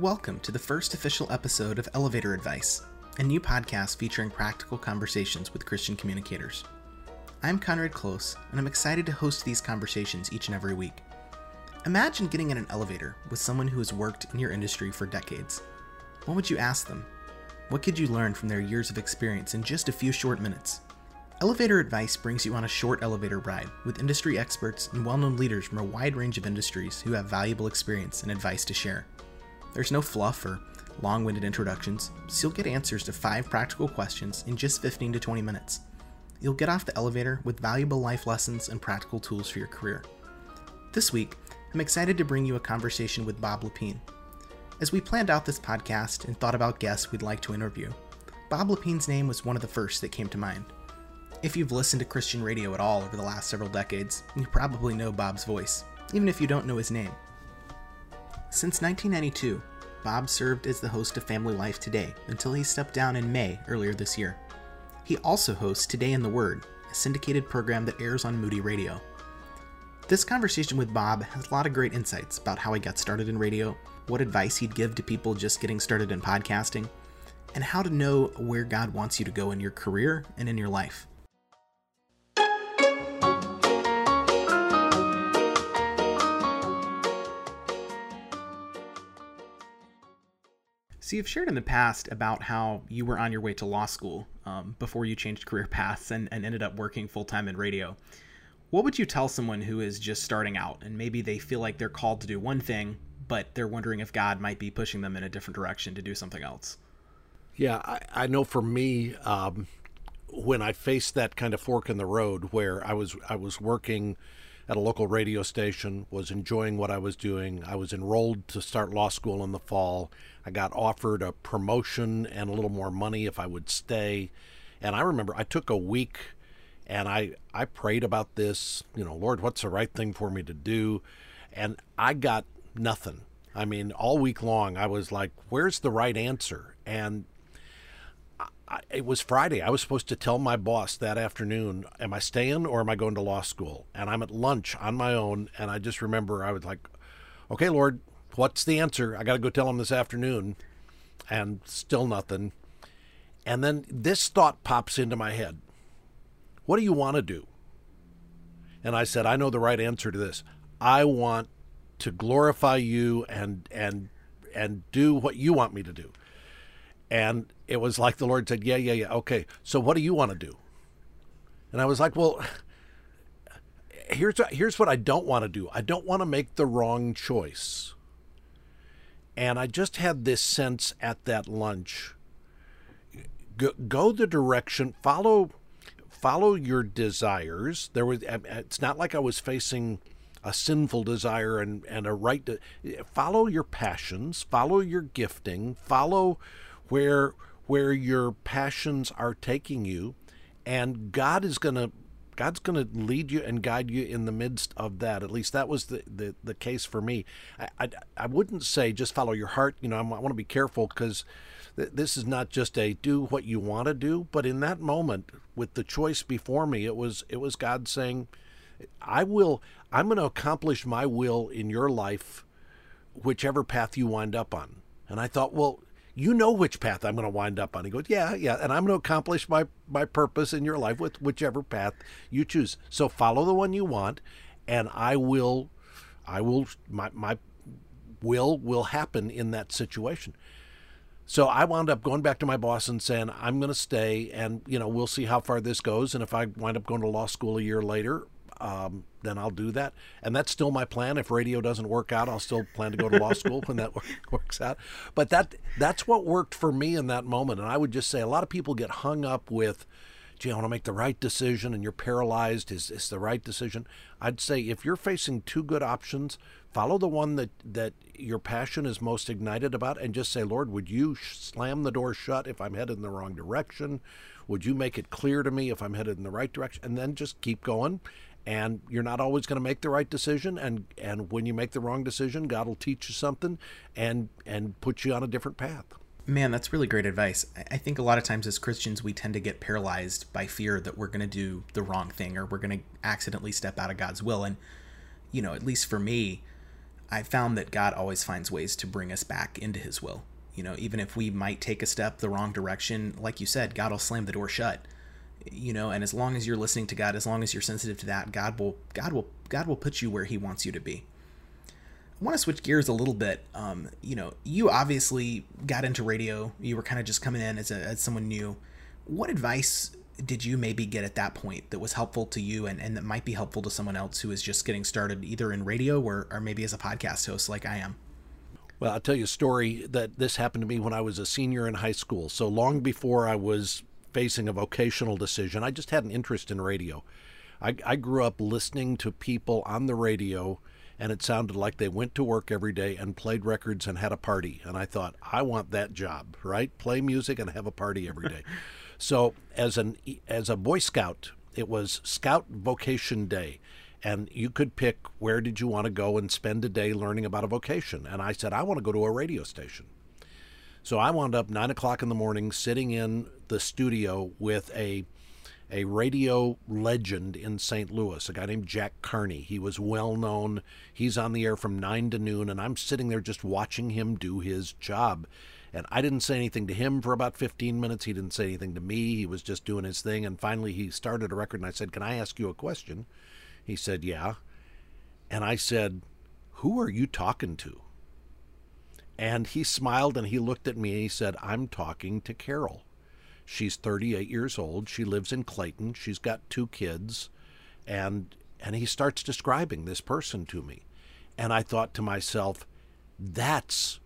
Welcome to the first official episode of Elevator Advice, a new podcast featuring practical conversations with Christian communicators. I'm Conrad Close, and I'm excited to host these conversations each and every week. Imagine getting in an elevator with someone who has worked in your industry for decades. What would you ask them? What could you learn from their years of experience in just a few short minutes? Elevator Advice brings you on a short elevator ride with industry experts and well known leaders from a wide range of industries who have valuable experience and advice to share. There's no fluff or long winded introductions, so you'll get answers to five practical questions in just 15 to 20 minutes. You'll get off the elevator with valuable life lessons and practical tools for your career. This week, I'm excited to bring you a conversation with Bob Lepine. As we planned out this podcast and thought about guests we'd like to interview, Bob Lepine's name was one of the first that came to mind. If you've listened to Christian radio at all over the last several decades, you probably know Bob's voice, even if you don't know his name. Since 1992, Bob served as the host of Family Life Today until he stepped down in May earlier this year. He also hosts Today in the Word, a syndicated program that airs on Moody Radio. This conversation with Bob has a lot of great insights about how he got started in radio, what advice he'd give to people just getting started in podcasting, and how to know where God wants you to go in your career and in your life. So you've shared in the past about how you were on your way to law school um, before you changed career paths and, and ended up working full time in radio. What would you tell someone who is just starting out and maybe they feel like they're called to do one thing, but they're wondering if God might be pushing them in a different direction to do something else? Yeah, I, I know for me, um, when I faced that kind of fork in the road where I was I was working at a local radio station, was enjoying what I was doing. I was enrolled to start law school in the fall. I got offered a promotion and a little more money if I would stay. And I remember I took a week and I I prayed about this, you know, Lord, what's the right thing for me to do? And I got nothing. I mean, all week long I was like, where's the right answer? And I, it was Friday. I was supposed to tell my boss that afternoon, am I staying or am I going to law school? And I'm at lunch on my own, and I just remember I was like, okay, Lord, what's the answer? I got to go tell him this afternoon. And still nothing. And then this thought pops into my head What do you want to do? And I said, I know the right answer to this. I want to glorify you and and and do what you want me to do. And it was like the Lord said, Yeah, yeah, yeah. Okay. So what do you want to do? And I was like, Well, here's here's what I don't want to do. I don't want to make the wrong choice. And I just had this sense at that lunch. Go, go the direction, follow follow your desires. There was um, it's not like I was facing a sinful desire and, and a right to follow your passions, follow your gifting, follow where where your passions are taking you and God is going to God's going to lead you and guide you in the midst of that. At least that was the, the, the case for me. I, I, I, wouldn't say just follow your heart. You know, I'm, i want to be careful because th- this is not just a do what you want to do. But in that moment, with the choice before me, it was it was God saying, "I will. I'm going to accomplish my will in your life, whichever path you wind up on." And I thought, well, you know which path I'm going to wind up on. He goes, yeah, yeah, and I'm going to accomplish my my purpose in your life with whichever path you choose. So follow the one you want, and I will, I will, my my will will happen in that situation. So I wound up going back to my boss and saying, I'm going to stay, and you know, we'll see how far this goes. And if I wind up going to law school a year later, um, then I'll do that. And that's still my plan. If radio doesn't work out, I'll still plan to go to law school when that works out. But that that's what worked for me in that moment. And I would just say a lot of people get hung up with, gee, I want to make the right decision, and you're paralyzed. Is is the right decision? I'd say if you're facing two good options, follow the one that that your passion is most ignited about, and just say, Lord, would you slam the door shut if I'm headed in the wrong direction? Would you make it clear to me if I'm headed in the right direction? And then just keep going and you're not always going to make the right decision and and when you make the wrong decision god will teach you something and and put you on a different path man that's really great advice i think a lot of times as christians we tend to get paralyzed by fear that we're going to do the wrong thing or we're going to accidentally step out of god's will and you know at least for me I found that God always finds ways to bring us back into His will. You know, even if we might take a step the wrong direction, like you said, God will slam the door shut. You know, and as long as you're listening to God, as long as you're sensitive to that, God will God will God will put you where He wants you to be. I want to switch gears a little bit. Um, you know, you obviously got into radio. You were kind of just coming in as, a, as someone new. What advice did you maybe get at that point that was helpful to you and, and that might be helpful to someone else who is just getting started either in radio or, or maybe as a podcast host like I am? Well, I'll tell you a story that this happened to me when I was a senior in high school. So long before I was facing a vocational decision, I just had an interest in radio. I, I grew up listening to people on the radio and it sounded like they went to work every day and played records and had a party. And I thought, I want that job, right? Play music and have a party every day. so as an as a Boy Scout, it was Scout Vocation Day. And you could pick where did you want to go and spend a day learning about a vocation. And I said, I want to go to a radio station. So I wound up nine o'clock in the morning sitting in the studio with a a radio legend in St. Louis, a guy named Jack Carney. He was well known. He's on the air from 9 to noon, and I'm sitting there just watching him do his job. And I didn't say anything to him for about 15 minutes. He didn't say anything to me. He was just doing his thing. And finally, he started a record, and I said, Can I ask you a question? He said, Yeah. And I said, Who are you talking to? And he smiled and he looked at me and he said, I'm talking to Carol. She's 38 years old. She lives in Clayton. She's got two kids. And and he starts describing this person to me. And I thought to myself, that's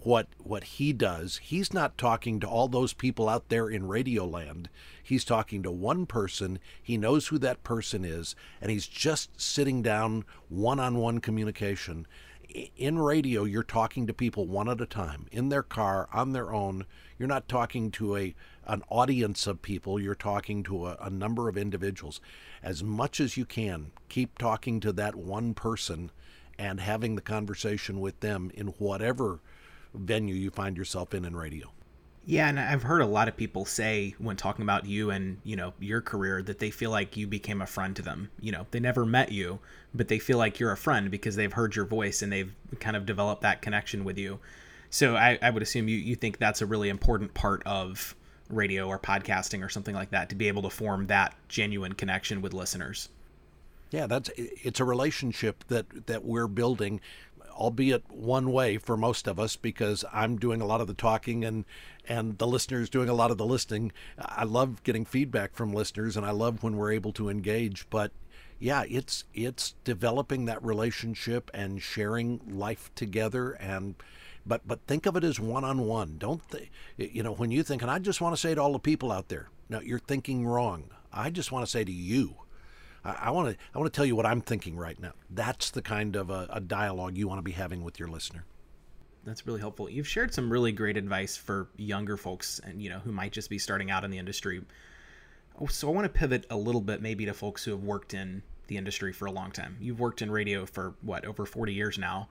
what what he does. He's not talking to all those people out there in Radioland. He's talking to one person. He knows who that person is, and he's just sitting down one-on-one communication. In radio, you're talking to people one at a time, in their car, on their own. You're not talking to a an audience of people, you're talking to a, a number of individuals. As much as you can, keep talking to that one person and having the conversation with them in whatever venue you find yourself in in radio. Yeah, and I've heard a lot of people say when talking about you and, you know, your career that they feel like you became a friend to them. You know, they never met you, but they feel like you're a friend because they've heard your voice and they've kind of developed that connection with you. So I, I would assume you, you think that's a really important part of radio or podcasting or something like that to be able to form that genuine connection with listeners. Yeah, that's it's a relationship that that we're building albeit one way for most of us because I'm doing a lot of the talking and and the listeners doing a lot of the listening. I love getting feedback from listeners and I love when we're able to engage, but yeah, it's it's developing that relationship and sharing life together and but but think of it as one on one. Don't th- you know when you think, and I just want to say to all the people out there, no, you're thinking wrong. I just want to say to you, I want to I want to tell you what I'm thinking right now. That's the kind of a, a dialogue you want to be having with your listener. That's really helpful. You've shared some really great advice for younger folks, and you know who might just be starting out in the industry. Oh, so I want to pivot a little bit, maybe to folks who have worked in the industry for a long time. You've worked in radio for what over 40 years now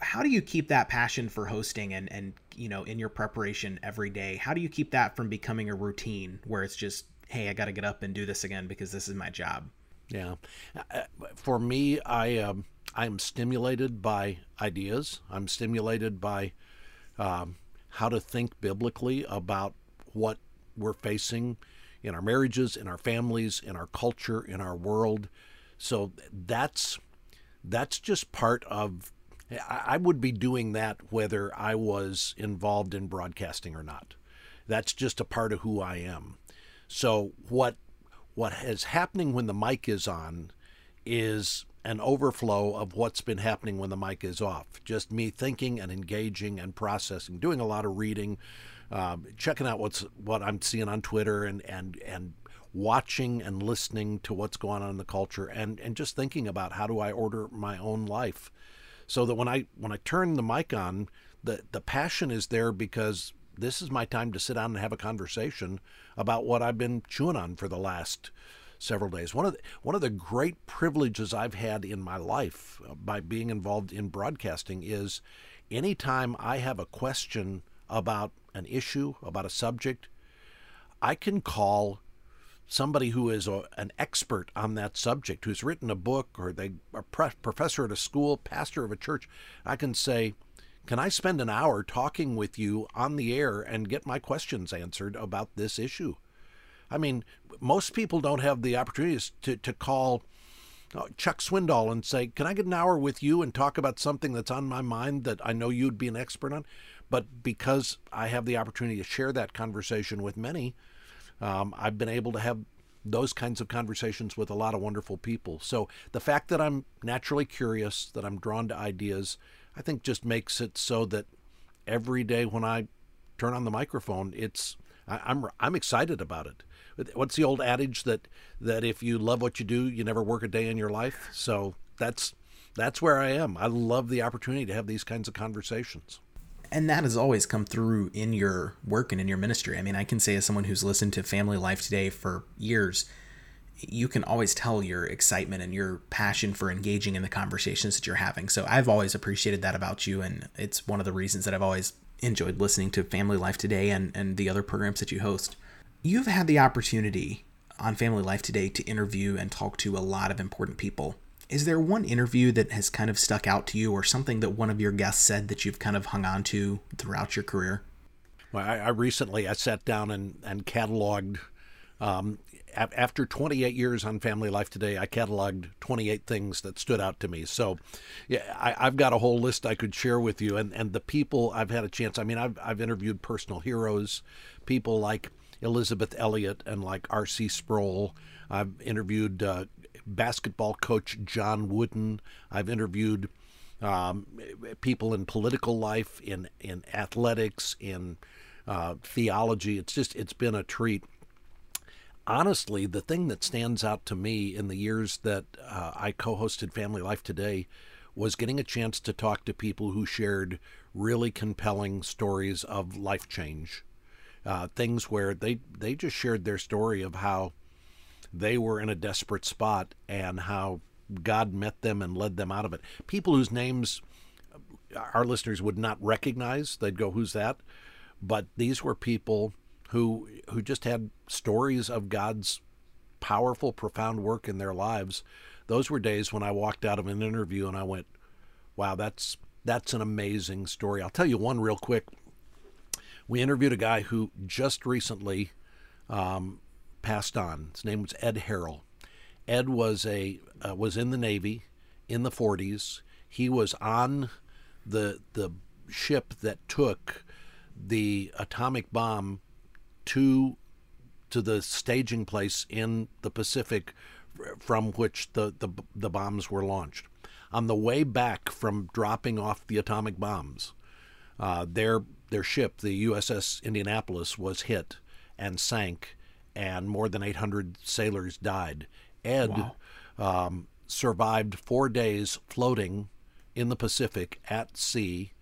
how do you keep that passion for hosting and and you know in your preparation every day how do you keep that from becoming a routine where it's just hey i got to get up and do this again because this is my job yeah uh, for me i um, i'm stimulated by ideas i'm stimulated by um, how to think biblically about what we're facing in our marriages in our families in our culture in our world so that's that's just part of I would be doing that whether I was involved in broadcasting or not. That's just a part of who I am. So what what is happening when the mic is on is an overflow of what's been happening when the mic is off. Just me thinking and engaging and processing, doing a lot of reading, um, checking out what's what I'm seeing on Twitter and and and watching and listening to what's going on in the culture and and just thinking about how do I order my own life so that when I when I turn the mic on, the the passion is there because this is my time to sit down and have a conversation about what I've been chewing on for the last several days. One of the, one of the great privileges I've had in my life uh, by being involved in broadcasting is anytime I have a question about an issue, about a subject, I can call somebody who is a, an expert on that subject, who's written a book, or they pre- professor at a school, pastor of a church, I can say, can I spend an hour talking with you on the air and get my questions answered about this issue? I mean, most people don't have the opportunities to, to call uh, Chuck Swindoll and say, Can I get an hour with you and talk about something that's on my mind that I know you'd be an expert on? But because I have the opportunity to share that conversation with many, um, I've been able to have those kinds of conversations with a lot of wonderful people. So the fact that I'm naturally curious, that I'm drawn to ideas, I think just makes it so that every day when I turn on the microphone, it's I, I'm I'm excited about it. What's the old adage that that if you love what you do, you never work a day in your life? So that's that's where I am. I love the opportunity to have these kinds of conversations and that has always come through in your work and in your ministry. I mean, I can say as someone who's listened to Family Life Today for years, you can always tell your excitement and your passion for engaging in the conversations that you're having. So I've always appreciated that about you, and it's one of the reasons that I've always enjoyed listening to Family Life Today and, and the other programs that you host. You've had the opportunity on Family Life Today to interview and talk to a lot of important people. Is there one interview that has kind of stuck out to you, or something that one of your guests said that you've kind of hung on to throughout your career? Well, I, I recently I sat down and and cataloged. Um, after 28 years on Family Life Today, I cataloged 28 things that stood out to me. So, yeah, I, have got a whole list I could share with you, and and the people I've had a chance. I mean, I've I've interviewed personal heroes, people like Elisabeth Elliot and like R.C. Sproul. I've interviewed uh, basketball coach John Wooden. I've interviewed um, people in political life, in in athletics, in uh, theology. It's just it's been a treat. Honestly, the thing that stands out to me in the years that uh, I co-hosted Family Life Today was getting a chance to talk to people who shared really compelling stories of life change, uh, things where they they just shared their story of how they were in a desperate spot and how God met them and led them out of it. People whose names our listeners would not recognize, they'd go, "Who's that?" But these were people who who just had stories of God's powerful, profound work in their lives. Those were days when I walked out of an interview and I went, "Wow, that's that's an amazing story." I'll tell you one real quick. We interviewed a guy who just recently um, passed on. His name was Ed Harrell. Ed was a uh, was in the Navy in the 40s. He was on the the ship that took the atomic bomb to to the staging place in the Pacific from which the, the, the bombs were launched. On the way back from dropping off the atomic bombs, uh, their their ship, the USS Indianapolis, was hit and sank and more than 800 sailors died. Ed wow. um, survived four days floating in the Pacific at sea.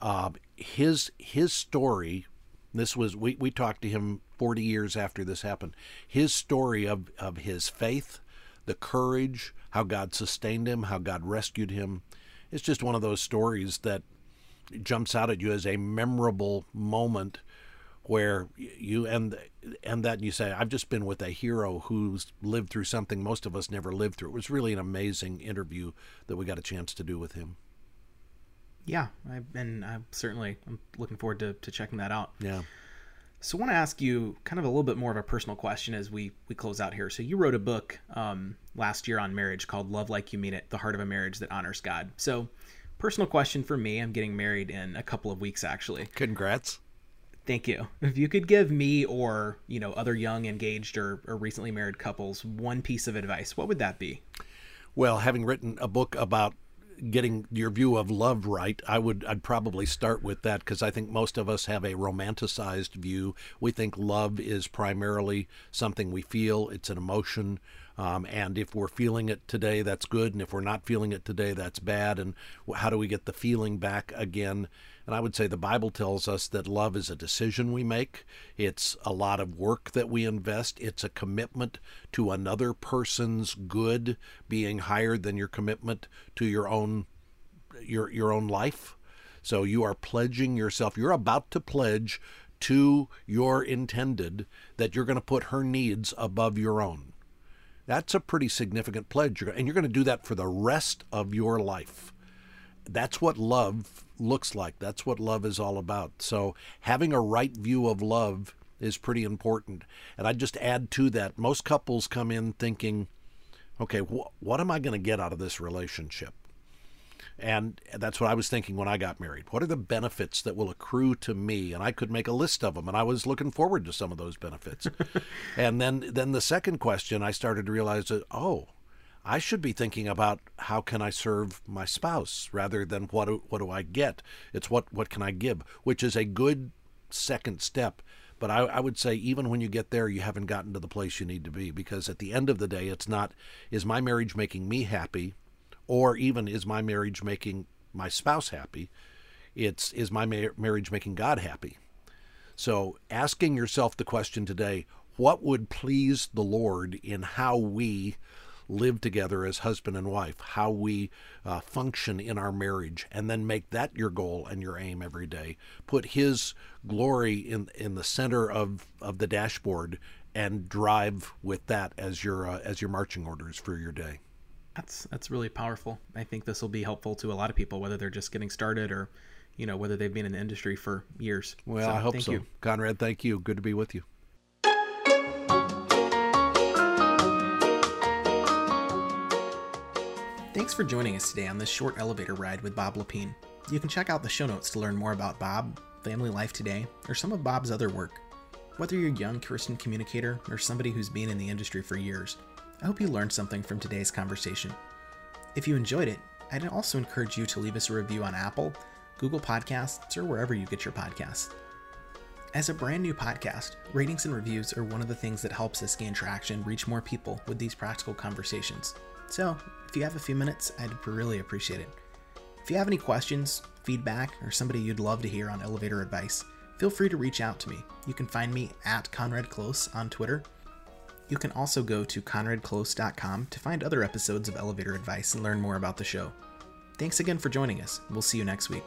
Uh, his his story. This was we, we talked to him 40 years after this happened. His story of, of his faith, the courage, how God sustained him, how God rescued him. It's just one of those stories that jumps out at you as a memorable moment where you and and that you say, I've just been with a hero who's lived through something most of us never lived through. It was really an amazing interview that we got a chance to do with him. Yeah, I, and I certainly I'm looking forward to, to checking that out. Yeah. So I want to ask you kind of a little bit more of a personal question as we we close out here. So you wrote a book um, last year on marriage called "Love Like You Mean It: The Heart of a Marriage That Honors God." So, personal question for me: I'm getting married in a couple of weeks, actually. Congrats. Thank you. If you could give me or, you know, other young engaged or, or recently married couples one piece of advice, what would that be? Well, having written a book about getting your view of love right, I would I'd probably start with that because I think most of us have a romanticized view. We think love is primarily something we feel, it's an emotion. Um, and if we're feeling it today, that's good. And if we're not feeling it today, that's bad. And how do we get the feeling back again? And I would say the Bible tells us that love is a decision we make, it's a lot of work that we invest, it's a commitment to another person's good being higher than your commitment to your own your your own life. So you are pledging yourself, you're about to pledge to your intended that you're going to put her needs above your own. That's a pretty significant pledge. And you're going to do that for the rest of your life. That's what love looks like. That's what love is all about. So, having a right view of love is pretty important. And I'd just add to that most couples come in thinking, okay, wh- what am I going to get out of this relationship? And that's what I was thinking when I got married. What are the benefits that will accrue to me? And I could make a list of them, and I was looking forward to some of those benefits. and then, then the second question, I started to realize that oh, I should be thinking about how can I serve my spouse rather than what do, what do I get. It's what what can I give, which is a good second step. But I, I would say even when you get there, you haven't gotten to the place you need to be because at the end of the day, it's not is my marriage making me happy or even is my marriage making my spouse happy? It's is my ma- marriage making God happy? So asking yourself the question today, what would please the Lord in how we live together as husband and wife, how we uh, function in our marriage, and then make that your goal and your aim every day. Put His glory in in the center of of the dashboard, and drive with that as your uh, as your marching orders for your day. That's that's really powerful. I think this will be helpful to a lot of people, whether they're just getting started or, you know, whether they've been in the industry for years. Well, so, I hope so. You. Conrad, thank you. Good to be with you. Thanks for joining us today on this short elevator ride with Bob Lepine. You can check out the show notes to learn more about Bob, Family Life Today, or some of Bob's other work. Whether you're a young Christian communicator or somebody who's been in the industry for years, I hope you learned something from today's conversation. If you enjoyed it, I'd also encourage you to leave us a review on Apple, Google Podcasts, or wherever you get your podcasts. As a brand new podcast, ratings and reviews are one of the things that helps us gain traction, reach more people with these practical conversations. So, if you have a few minutes, I'd really appreciate it. If you have any questions, feedback, or somebody you'd love to hear on elevator advice, feel free to reach out to me. You can find me at Conrad Close on Twitter you can also go to conradclose.com to find other episodes of Elevator Advice and learn more about the show. Thanks again for joining us. We'll see you next week.